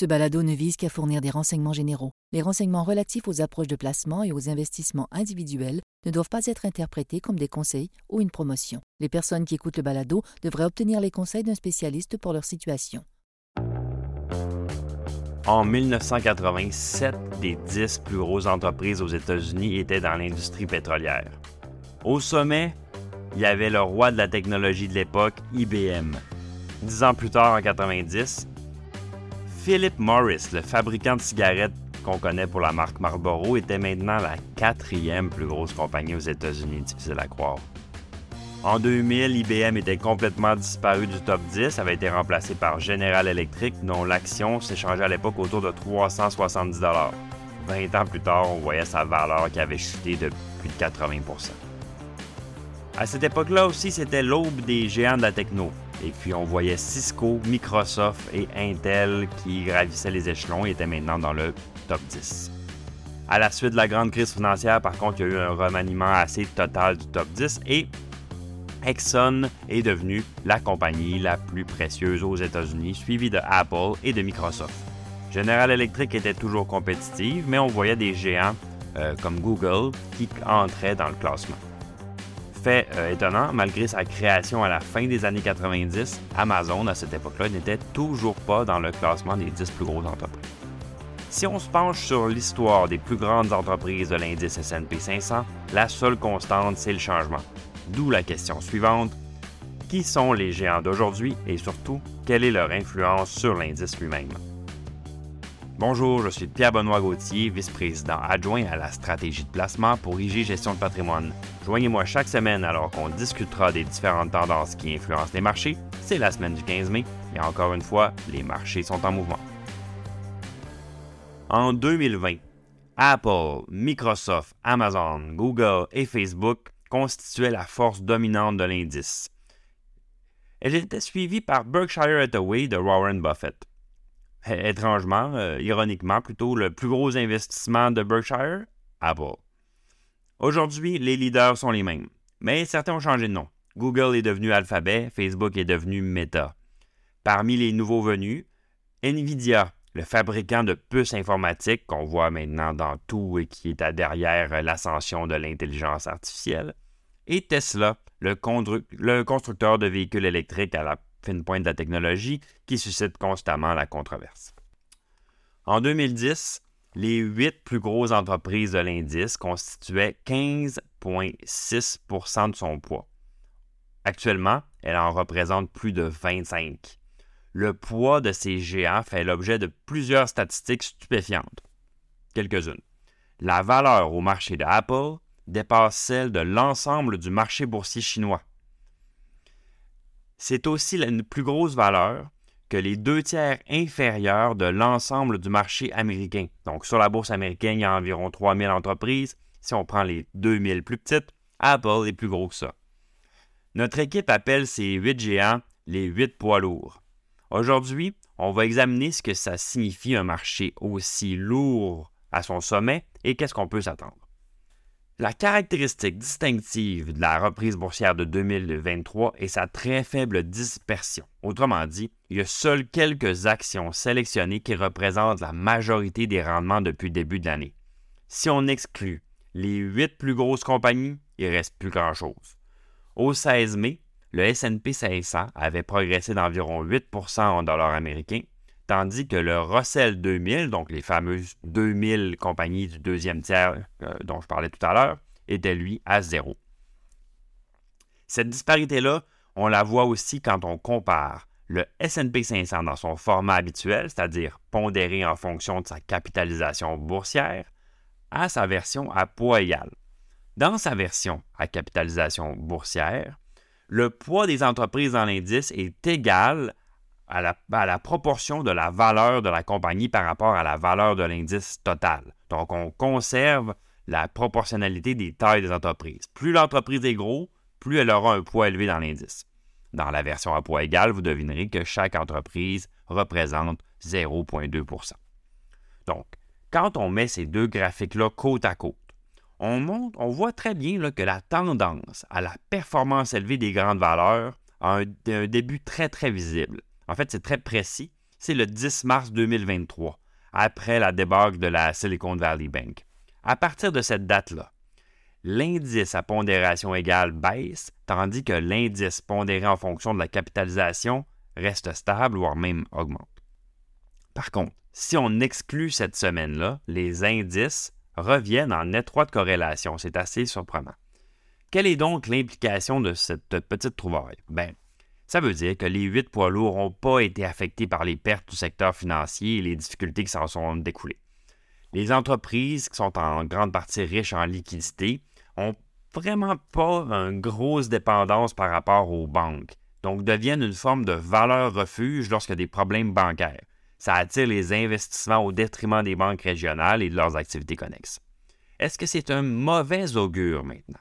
Ce balado ne vise qu'à fournir des renseignements généraux. Les renseignements relatifs aux approches de placement et aux investissements individuels ne doivent pas être interprétés comme des conseils ou une promotion. Les personnes qui écoutent le balado devraient obtenir les conseils d'un spécialiste pour leur situation. En 1987, des 10 plus grosses entreprises aux États-Unis étaient dans l'industrie pétrolière. Au sommet, il y avait le roi de la technologie de l'époque, IBM. Dix ans plus tard, en 90, Philip Morris, le fabricant de cigarettes qu'on connaît pour la marque Marlboro, était maintenant la quatrième plus grosse compagnie aux États-Unis, difficile à croire. En 2000, IBM était complètement disparu du top 10, avait été remplacé par General Electric, dont l'action s'échangeait à l'époque autour de 370 20 ans plus tard, on voyait sa valeur qui avait chuté de plus de 80% À cette époque-là aussi, c'était l'aube des géants de la techno. Et puis on voyait Cisco, Microsoft et Intel qui gravissaient les échelons et étaient maintenant dans le top 10. À la suite de la grande crise financière, par contre, il y a eu un remaniement assez total du top 10 et Exxon est devenu la compagnie la plus précieuse aux États-Unis, suivie de Apple et de Microsoft. General Electric était toujours compétitive, mais on voyait des géants euh, comme Google qui entraient dans le classement. Fait euh, étonnant, malgré sa création à la fin des années 90, Amazon à cette époque-là n'était toujours pas dans le classement des 10 plus grosses entreprises. Si on se penche sur l'histoire des plus grandes entreprises de l'indice SP 500, la seule constante, c'est le changement. D'où la question suivante. Qui sont les géants d'aujourd'hui et surtout, quelle est leur influence sur l'indice lui-même? Bonjour, je suis Pierre-Benoît Gauthier, vice-président adjoint à la stratégie de placement pour IG Gestion de patrimoine. Joignez-moi chaque semaine alors qu'on discutera des différentes tendances qui influencent les marchés. C'est la semaine du 15 mai et encore une fois, les marchés sont en mouvement. En 2020, Apple, Microsoft, Amazon, Google et Facebook constituaient la force dominante de l'indice. Elle était suivie par Berkshire Hathaway de Warren Buffett. Étrangement, euh, ironiquement plutôt, le plus gros investissement de Berkshire, Apple. Aujourd'hui, les leaders sont les mêmes, mais certains ont changé de nom. Google est devenu Alphabet, Facebook est devenu Meta. Parmi les nouveaux venus, Nvidia, le fabricant de puces informatiques qu'on voit maintenant dans tout et qui est à derrière l'ascension de l'intelligence artificielle, et Tesla, le, le constructeur de véhicules électriques à la fine pointe de la technologie qui suscite constamment la controverse. En 2010, les huit plus grosses entreprises de l'indice constituaient 15,6% de son poids. Actuellement, elle en représente plus de 25. Le poids de ces géants fait l'objet de plusieurs statistiques stupéfiantes. Quelques-unes. La valeur au marché de Apple dépasse celle de l'ensemble du marché boursier chinois c'est aussi la plus grosse valeur que les deux tiers inférieurs de l'ensemble du marché américain. Donc, sur la bourse américaine, il y a environ 3000 entreprises. Si on prend les 2000 plus petites, Apple est plus gros que ça. Notre équipe appelle ces huit géants les huit poids lourds. Aujourd'hui, on va examiner ce que ça signifie un marché aussi lourd à son sommet et qu'est-ce qu'on peut s'attendre. La caractéristique distinctive de la reprise boursière de 2023 est sa très faible dispersion. Autrement dit, il y a seules quelques actions sélectionnées qui représentent la majorité des rendements depuis le début de l'année. Si on exclut les huit plus grosses compagnies, il ne reste plus grand-chose. Au 16 mai, le S&P 500 avait progressé d'environ 8% en dollars américains tandis que le Russell 2000, donc les fameuses 2000 compagnies du deuxième tiers euh, dont je parlais tout à l'heure, était lui à zéro. Cette disparité-là, on la voit aussi quand on compare le SP 500 dans son format habituel, c'est-à-dire pondéré en fonction de sa capitalisation boursière, à sa version à poids égal. Dans sa version à capitalisation boursière, le poids des entreprises dans l'indice est égal à la, proportion de la valeur de la compagnie par rapport à la valeur de l'indice total. Donc, on conserve la proportionnalité des tailles des entreprises. Plus l'entreprise est gros, plus elle aura un poids élevé dans l'indice. Dans la version à poids égal, vous devinerez que chaque entreprise représente 0,2% Donc, quand on met ces deux graphiques-là côte à côte, on, montre, on voit très bien que la tendance à la performance élevée des grandes valeurs a un début très, très visible. En fait, c'est très précis c'est le 10 mars 2023, après la débâcle de la Silicon Valley Bank. À partir de cette date-là, l'indice à pondération égale baisse, tandis que l'indice pondéré en fonction de la capitalisation reste stable, voire même augmente. Par contre, si on exclut cette semaine-là, les indices reviennent en étroite corrélation. C'est assez surprenant. Quelle est donc l'implication de cette petite trouvaille? Ben, ça veut dire que les huit poids lourds n'ont pas été affectés par les pertes du secteur financier et les difficultés qui s'en sont découlées. Les entreprises, qui sont en grande partie riches en liquidités, n'ont vraiment pas une grosse dépendance par rapport aux banques, donc deviennent une forme de valeur refuge a des problèmes bancaires. Ça attire les investissements au détriment des banques régionales et de leurs activités connexes. Est-ce que c'est un mauvais augure maintenant?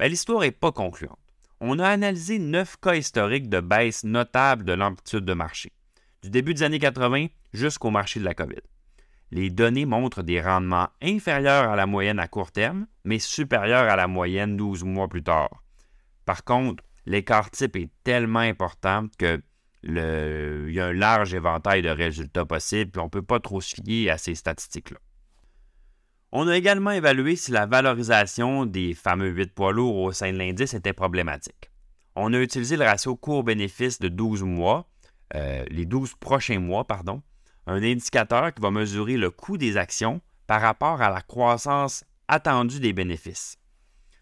Ben, l'histoire n'est pas concluante. On a analysé neuf cas historiques de baisse notable de l'amplitude de marché, du début des années 80 jusqu'au marché de la COVID. Les données montrent des rendements inférieurs à la moyenne à court terme, mais supérieurs à la moyenne 12 mois plus tard. Par contre, l'écart type est tellement important que y a un large éventail de résultats possibles, puis on ne peut pas trop se fier à ces statistiques-là. On a également évalué si la valorisation des fameux 8 poids lourds au sein de l'indice était problématique. On a utilisé le ratio court-bénéfice de 12 mois, euh, les 12 prochains mois, pardon, un indicateur qui va mesurer le coût des actions par rapport à la croissance attendue des bénéfices.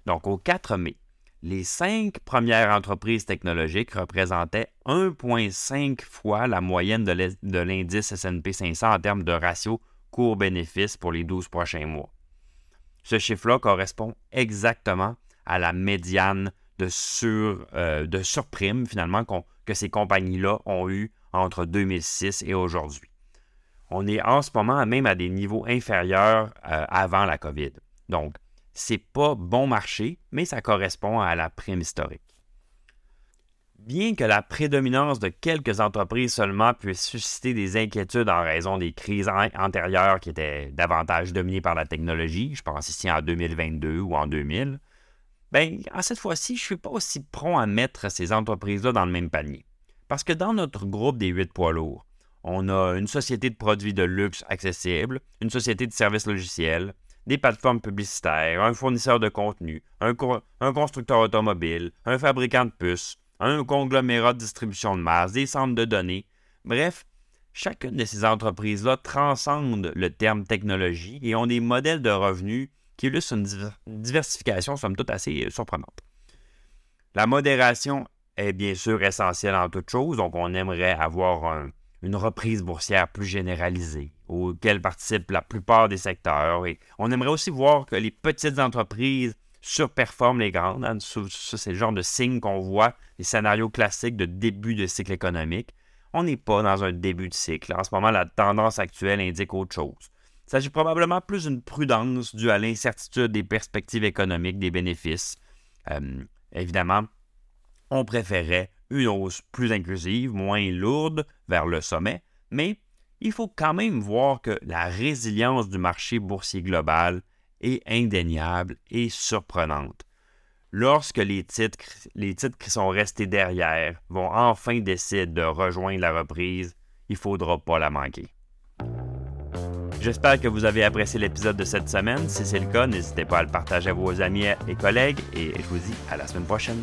Donc, au 4 mai, les cinq premières entreprises technologiques représentaient 1,5 fois la moyenne de l'indice SP 500 en termes de ratio court-bénéfice pour les 12 prochains mois. Ce chiffre-là correspond exactement à la médiane de, sur, euh, surprime finalement que ces compagnies-là ont eu entre 2006 et aujourd'hui. On est en ce moment même à des niveaux inférieurs euh, avant la COVID. Donc, c'est pas bon marché, mais ça correspond à la prime historique. Bien que la prédominance de quelques entreprises seulement puisse susciter des inquiétudes en raison des crises antérieures qui étaient davantage dominées par la technologie, je pense ici en 2022 ou en 2000, bien, à cette fois-ci, je ne suis pas aussi prompt à mettre ces entreprises-là dans le même panier. Parce que dans notre groupe des huit poids lourds, on a une société de produits de luxe accessible, une société de services logiciels, des plateformes publicitaires, un fournisseur de contenu, un, constructeur automobile, un fabricant de puces, un conglomérat de distribution de masse, des centres de données. Bref, chacune de ces entreprises-là transcende le terme technologie et ont des modèles de revenus qui illustrent une diversification, somme toute, assez surprenante. La modération est bien sûr essentielle en toute chose, donc on aimerait avoir une reprise boursière plus généralisée, auxquels participent la plupart des secteurs. Et on aimerait aussi voir que les petites entreprises surperforment les grandes. Hein. Ça, c'est le genre de signe qu'on voit, les scénarios classiques de début de cycle économique. On n'est pas dans un début de cycle. En ce moment, la tendance actuelle indique autre chose. Il s'agit probablement plus d'une prudence due à l'incertitude des perspectives économiques des bénéfices. Euh, évidemment, on préférait une hausse plus inclusive, moins lourde vers le sommet, mais il faut quand même voir que la résilience du marché boursier global indéniable et surprenante. Lorsque les titres, les titres qui sont restés derrière vont enfin décider de rejoindre la reprise, il ne faudra pas la manquer. J'espère que vous avez apprécié l'épisode de cette semaine. Si c'est le cas, n'hésitez pas à le partager à vos amis et collègues et je vous dis à la semaine prochaine.